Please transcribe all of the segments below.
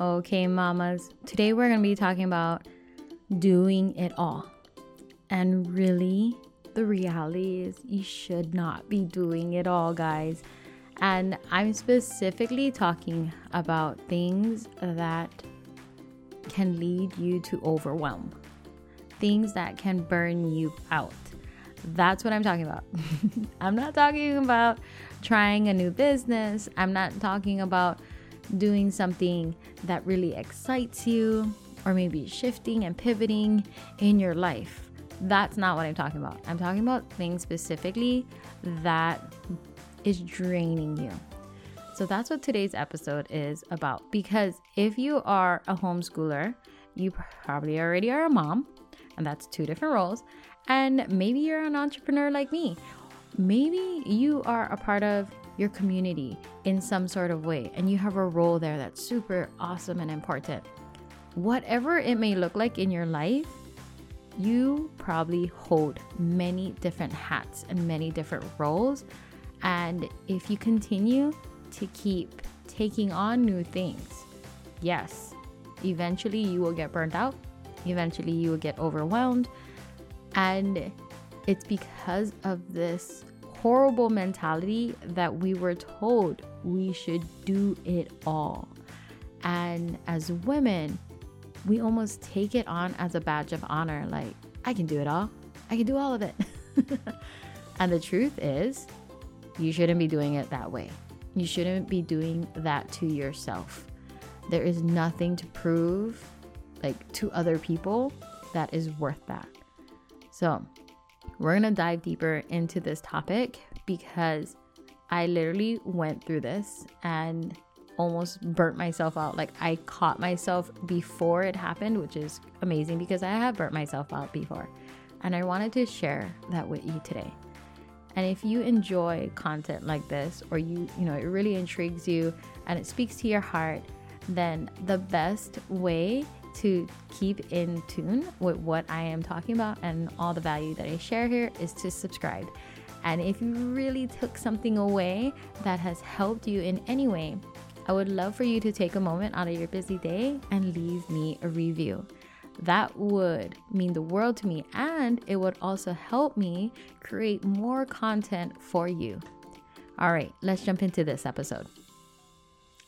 Okay, mamas. Today we're going to be talking about doing it all. And really, the reality is you should not be doing it all, guys. And I'm specifically talking about things that can lead you to overwhelm, things that can burn you out. That's what I'm talking about. I'm not talking about trying a new business. I'm not talking about doing something that really excites you or maybe shifting and pivoting in your life. That's not what I'm talking about. I'm talking about things specifically that is draining you. So that's what today's episode is about. Because if you are a homeschooler, you probably already are a mom, and that's two different roles. And maybe you're an entrepreneur like me. Maybe you are a part of your community in some sort of way and you have a role there that's super awesome and important. Whatever it may look like in your life, you probably hold many different hats and many different roles. And if you continue to keep taking on new things, yes, eventually you will get burnt out. Eventually you will get overwhelmed. And it's because of this horrible mentality that we were told we should do it all. And as women, we almost take it on as a badge of honor like, I can do it all. I can do all of it. and the truth is, you shouldn't be doing it that way. You shouldn't be doing that to yourself. There is nothing to prove like to other people that is worth that. So, we're going to dive deeper into this topic because I literally went through this and almost burnt myself out. Like I caught myself before it happened, which is amazing because I have burnt myself out before. And I wanted to share that with you today. And if you enjoy content like this or you, you know, it really intrigues you and it speaks to your heart, then the best way to keep in tune with what I am talking about and all the value that I share here is to subscribe. And if you really took something away that has helped you in any way, I would love for you to take a moment out of your busy day and leave me a review. That would mean the world to me, and it would also help me create more content for you. All right, let's jump into this episode.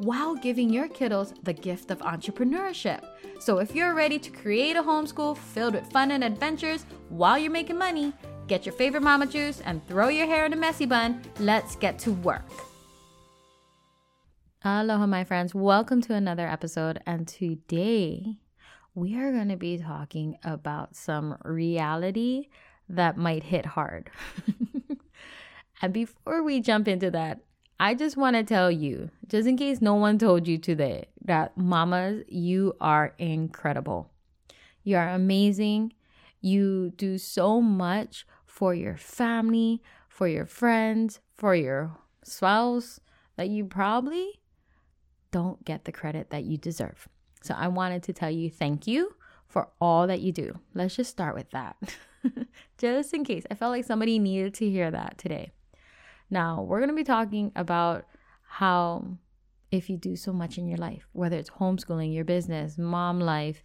while giving your kiddos the gift of entrepreneurship. So, if you're ready to create a homeschool filled with fun and adventures while you're making money, get your favorite mama juice and throw your hair in a messy bun. Let's get to work. Aloha, my friends. Welcome to another episode. And today we are going to be talking about some reality that might hit hard. and before we jump into that, I just want to tell you, just in case no one told you today, that mamas, you are incredible. You are amazing. You do so much for your family, for your friends, for your spouse that you probably don't get the credit that you deserve. So I wanted to tell you thank you for all that you do. Let's just start with that. just in case. I felt like somebody needed to hear that today. Now, we're going to be talking about how if you do so much in your life, whether it's homeschooling, your business, mom life,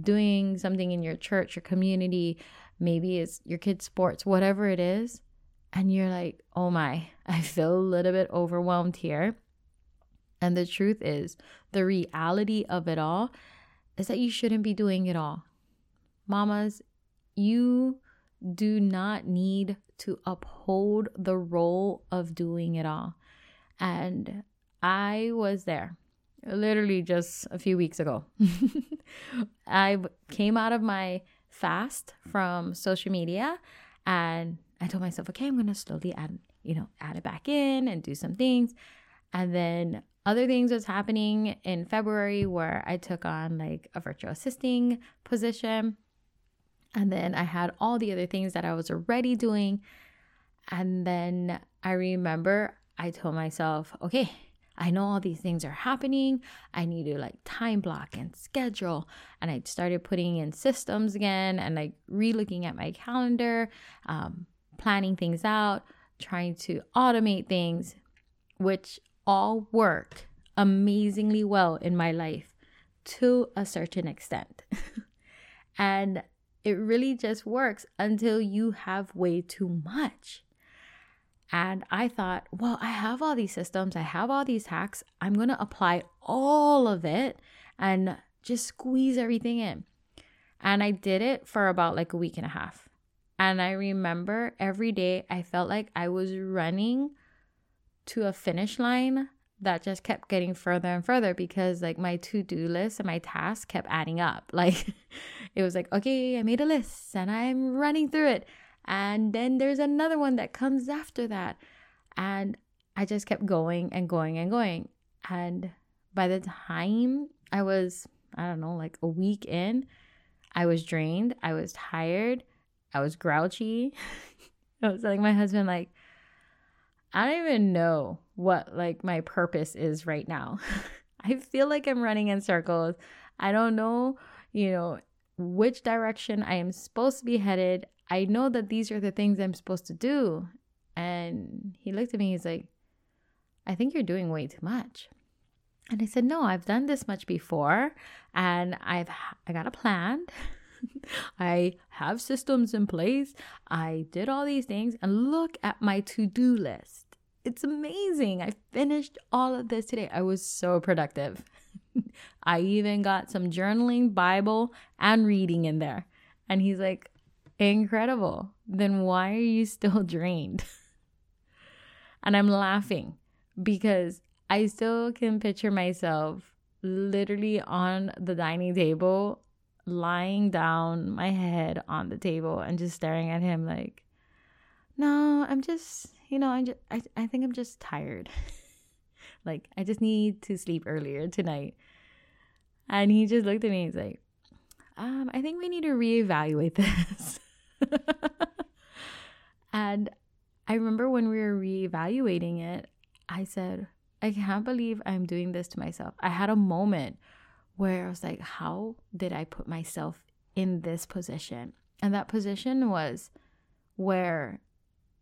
doing something in your church or community, maybe it's your kids' sports, whatever it is, and you're like, oh my, I feel a little bit overwhelmed here. And the truth is, the reality of it all is that you shouldn't be doing it all. Mamas, you do not need to uphold the role of doing it all. And I was there literally just a few weeks ago. I came out of my fast from social media and I told myself, okay, I'm going to slowly add, you know, add it back in and do some things. And then other things was happening in February where I took on like a virtual assisting position And then I had all the other things that I was already doing. And then I remember I told myself, okay, I know all these things are happening. I need to like time block and schedule. And I started putting in systems again and like re looking at my calendar, um, planning things out, trying to automate things, which all work amazingly well in my life to a certain extent. and it really just works until you have way too much. And I thought, well, I have all these systems, I have all these hacks. I'm going to apply all of it and just squeeze everything in. And I did it for about like a week and a half. And I remember every day I felt like I was running to a finish line that just kept getting further and further because like my to-do list and my tasks kept adding up. Like it was like, okay, I made a list and I'm running through it. And then there's another one that comes after that. And I just kept going and going and going. And by the time I was, I don't know, like a week in, I was drained. I was tired. I was grouchy. I was telling my husband, like, I don't even know what like my purpose is right now. I feel like I'm running in circles. I don't know, you know, which direction I am supposed to be headed. I know that these are the things I'm supposed to do. And he looked at me, he's like, I think you're doing way too much. And I said, No, I've done this much before and I've I got a plan. I have systems in place. I did all these things and look at my to-do list. It's amazing. I finished all of this today. I was so productive. I even got some journaling, Bible, and reading in there. And he's like, Incredible. Then why are you still drained? and I'm laughing because I still can picture myself literally on the dining table, lying down, my head on the table, and just staring at him like, no, I'm just, you know, I'm just, I, I think I'm just tired. like, I just need to sleep earlier tonight. And he just looked at me. He's like, um, I think we need to reevaluate this. and I remember when we were reevaluating it, I said, I can't believe I'm doing this to myself. I had a moment where I was like, how did I put myself in this position? And that position was where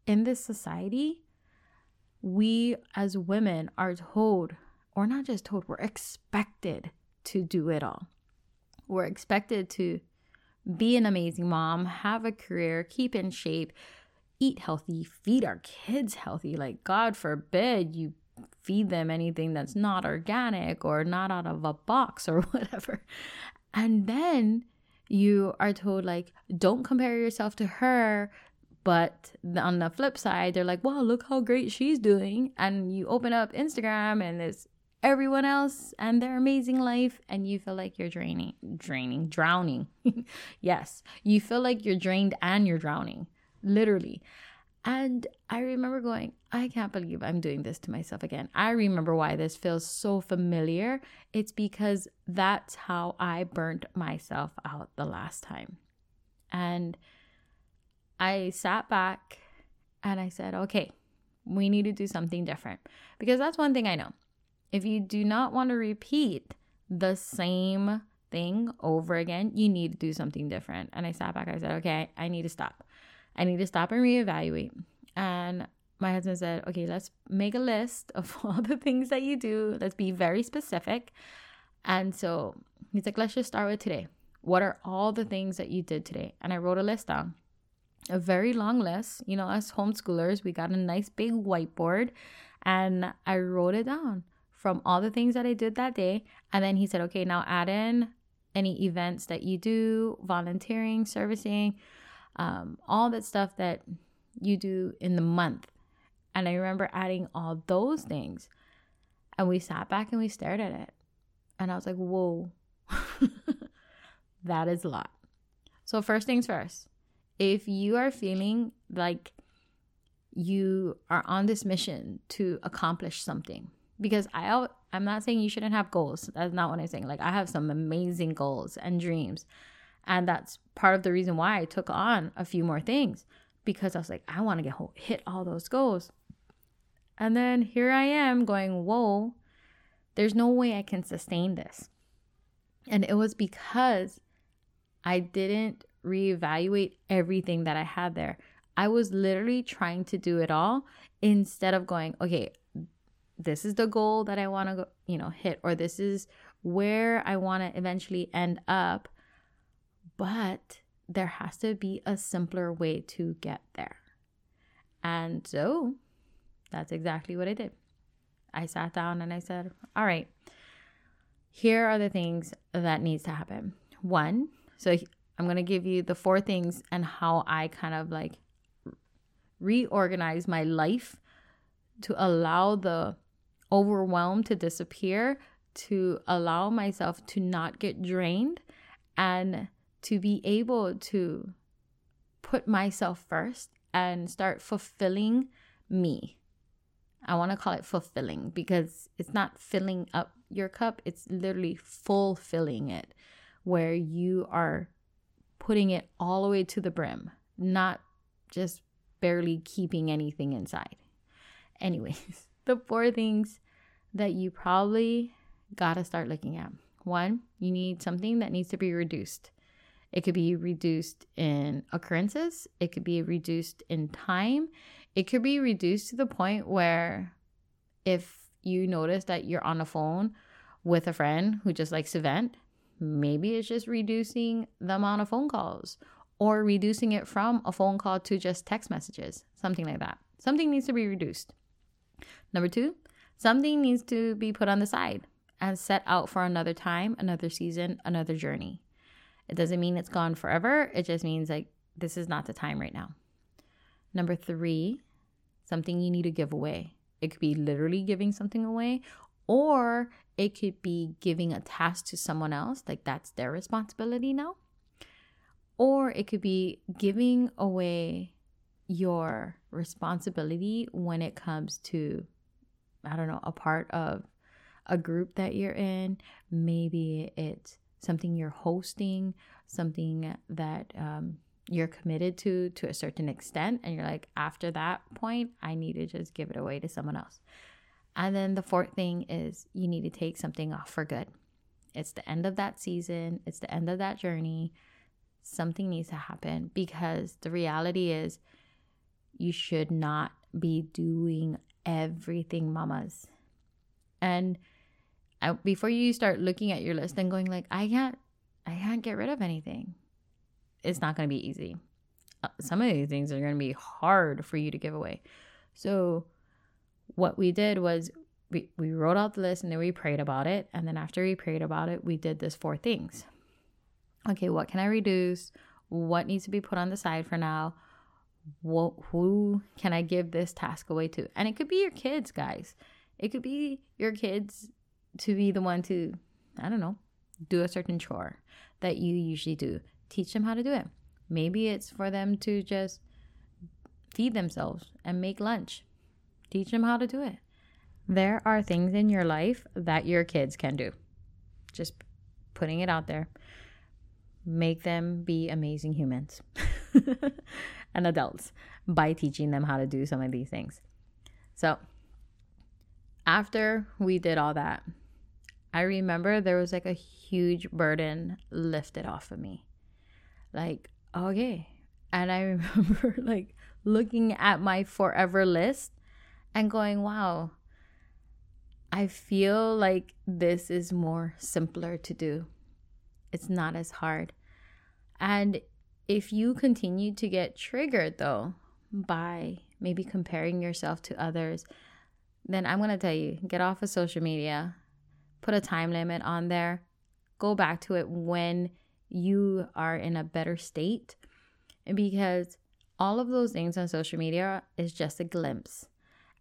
in this society, we as women are told, or not just told, we're expected to do it all. We're expected to be an amazing mom, have a career, keep in shape, eat healthy, feed our kids healthy. Like, God forbid you feed them anything that's not organic or not out of a box or whatever. And then you are told, like, don't compare yourself to her. But on the flip side, they're like, wow, look how great she's doing. And you open up Instagram and it's everyone else and their amazing life and you feel like you're draining draining drowning yes you feel like you're drained and you're drowning literally and i remember going i can't believe i'm doing this to myself again. I remember why this feels so familiar. It's because that's how i burnt myself out the last time. And i sat back and i said okay we need to do something different. Because that's one thing i know. If you do not want to repeat the same thing over again, you need to do something different. And I sat back, I said, okay, I need to stop. I need to stop and reevaluate. And my husband said, okay, let's make a list of all the things that you do. Let's be very specific. And so he's like, let's just start with today. What are all the things that you did today? And I wrote a list down, a very long list. You know, as homeschoolers, we got a nice big whiteboard and I wrote it down from all the things that I did that day. And then he said, okay, now add in any events that you do, volunteering, servicing, um, all that stuff that you do in the month. And I remember adding all those things. And we sat back and we stared at it. And I was like, whoa, that is a lot. So, first things first, if you are feeling like you are on this mission to accomplish something, because I I'm not saying you shouldn't have goals. That's not what I'm saying. Like I have some amazing goals and dreams. And that's part of the reason why I took on a few more things because I was like, I want to get hit all those goals. And then here I am going, whoa, there's no way I can sustain this. And it was because I didn't reevaluate everything that I had there. I was literally trying to do it all instead of going, okay, this is the goal that I want to you know, hit or this is where I want to eventually end up. But there has to be a simpler way to get there. And so that's exactly what I did. I sat down and I said, "All right. Here are the things that needs to happen." One, so I'm going to give you the four things and how I kind of like reorganize my life to allow the overwhelm to disappear, to allow myself to not get drained and to be able to put myself first and start fulfilling me. I want to call it fulfilling because it's not filling up your cup, it's literally fulfilling it, where you are putting it all the way to the brim, not just barely keeping anything inside. Anyways, the four things that you probably got to start looking at. One, you need something that needs to be reduced. It could be reduced in occurrences, it could be reduced in time, it could be reduced to the point where if you notice that you're on a phone with a friend who just likes to vent, maybe it's just reducing the amount of phone calls or reducing it from a phone call to just text messages, something like that. Something needs to be reduced. Number two, something needs to be put on the side and set out for another time, another season, another journey. It doesn't mean it's gone forever. It just means like this is not the time right now. Number three, something you need to give away. It could be literally giving something away, or it could be giving a task to someone else, like that's their responsibility now. Or it could be giving away your responsibility when it comes to, I don't know, a part of a group that you're in. Maybe it's something you're hosting, something that um, you're committed to to a certain extent, and you're like, after that point, I need to just give it away to someone else. And then the fourth thing is you need to take something off for good. It's the end of that season, it's the end of that journey. Something needs to happen because the reality is you should not be doing everything, mamas. And I, before you start looking at your list and going like, I can't, I can't get rid of anything. It's not going to be easy. Uh, some of these things are going to be hard for you to give away. So what we did was we, we wrote out the list and then we prayed about it. And then after we prayed about it, we did this four things. Okay, what can I reduce? What needs to be put on the side for now? What, who can I give this task away to? And it could be your kids, guys. It could be your kids to be the one to, I don't know, do a certain chore that you usually do. Teach them how to do it. Maybe it's for them to just feed themselves and make lunch. Teach them how to do it. There are things in your life that your kids can do. Just putting it out there. Make them be amazing humans and adults by teaching them how to do some of these things. So, after we did all that, I remember there was like a huge burden lifted off of me. Like, okay. And I remember like looking at my forever list and going, wow, I feel like this is more simpler to do. It's not as hard. And if you continue to get triggered though by maybe comparing yourself to others, then I'm going to tell you get off of social media, put a time limit on there, go back to it when you are in a better state. Because all of those things on social media is just a glimpse.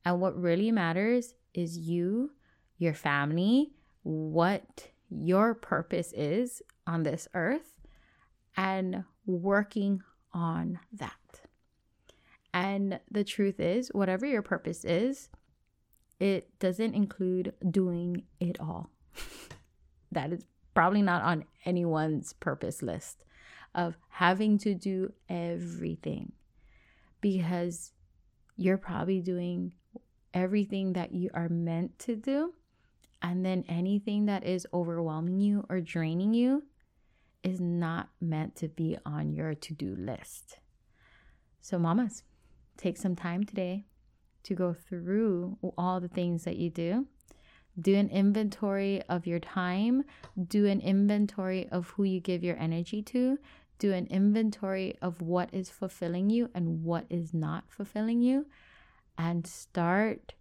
And what really matters is you, your family, what your purpose is on this earth, and working on that. And the truth is, whatever your purpose is, it doesn't include doing it all. that is probably not on anyone's purpose list of having to do everything because you're probably doing everything that you are meant to do. And then anything that is overwhelming you or draining you is not meant to be on your to do list. So, mamas, take some time today to go through all the things that you do. Do an inventory of your time. Do an inventory of who you give your energy to. Do an inventory of what is fulfilling you and what is not fulfilling you. And start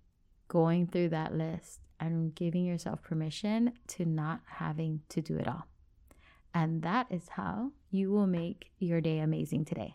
going through that list and giving yourself permission to not having to do it all. And that is how you will make your day amazing today.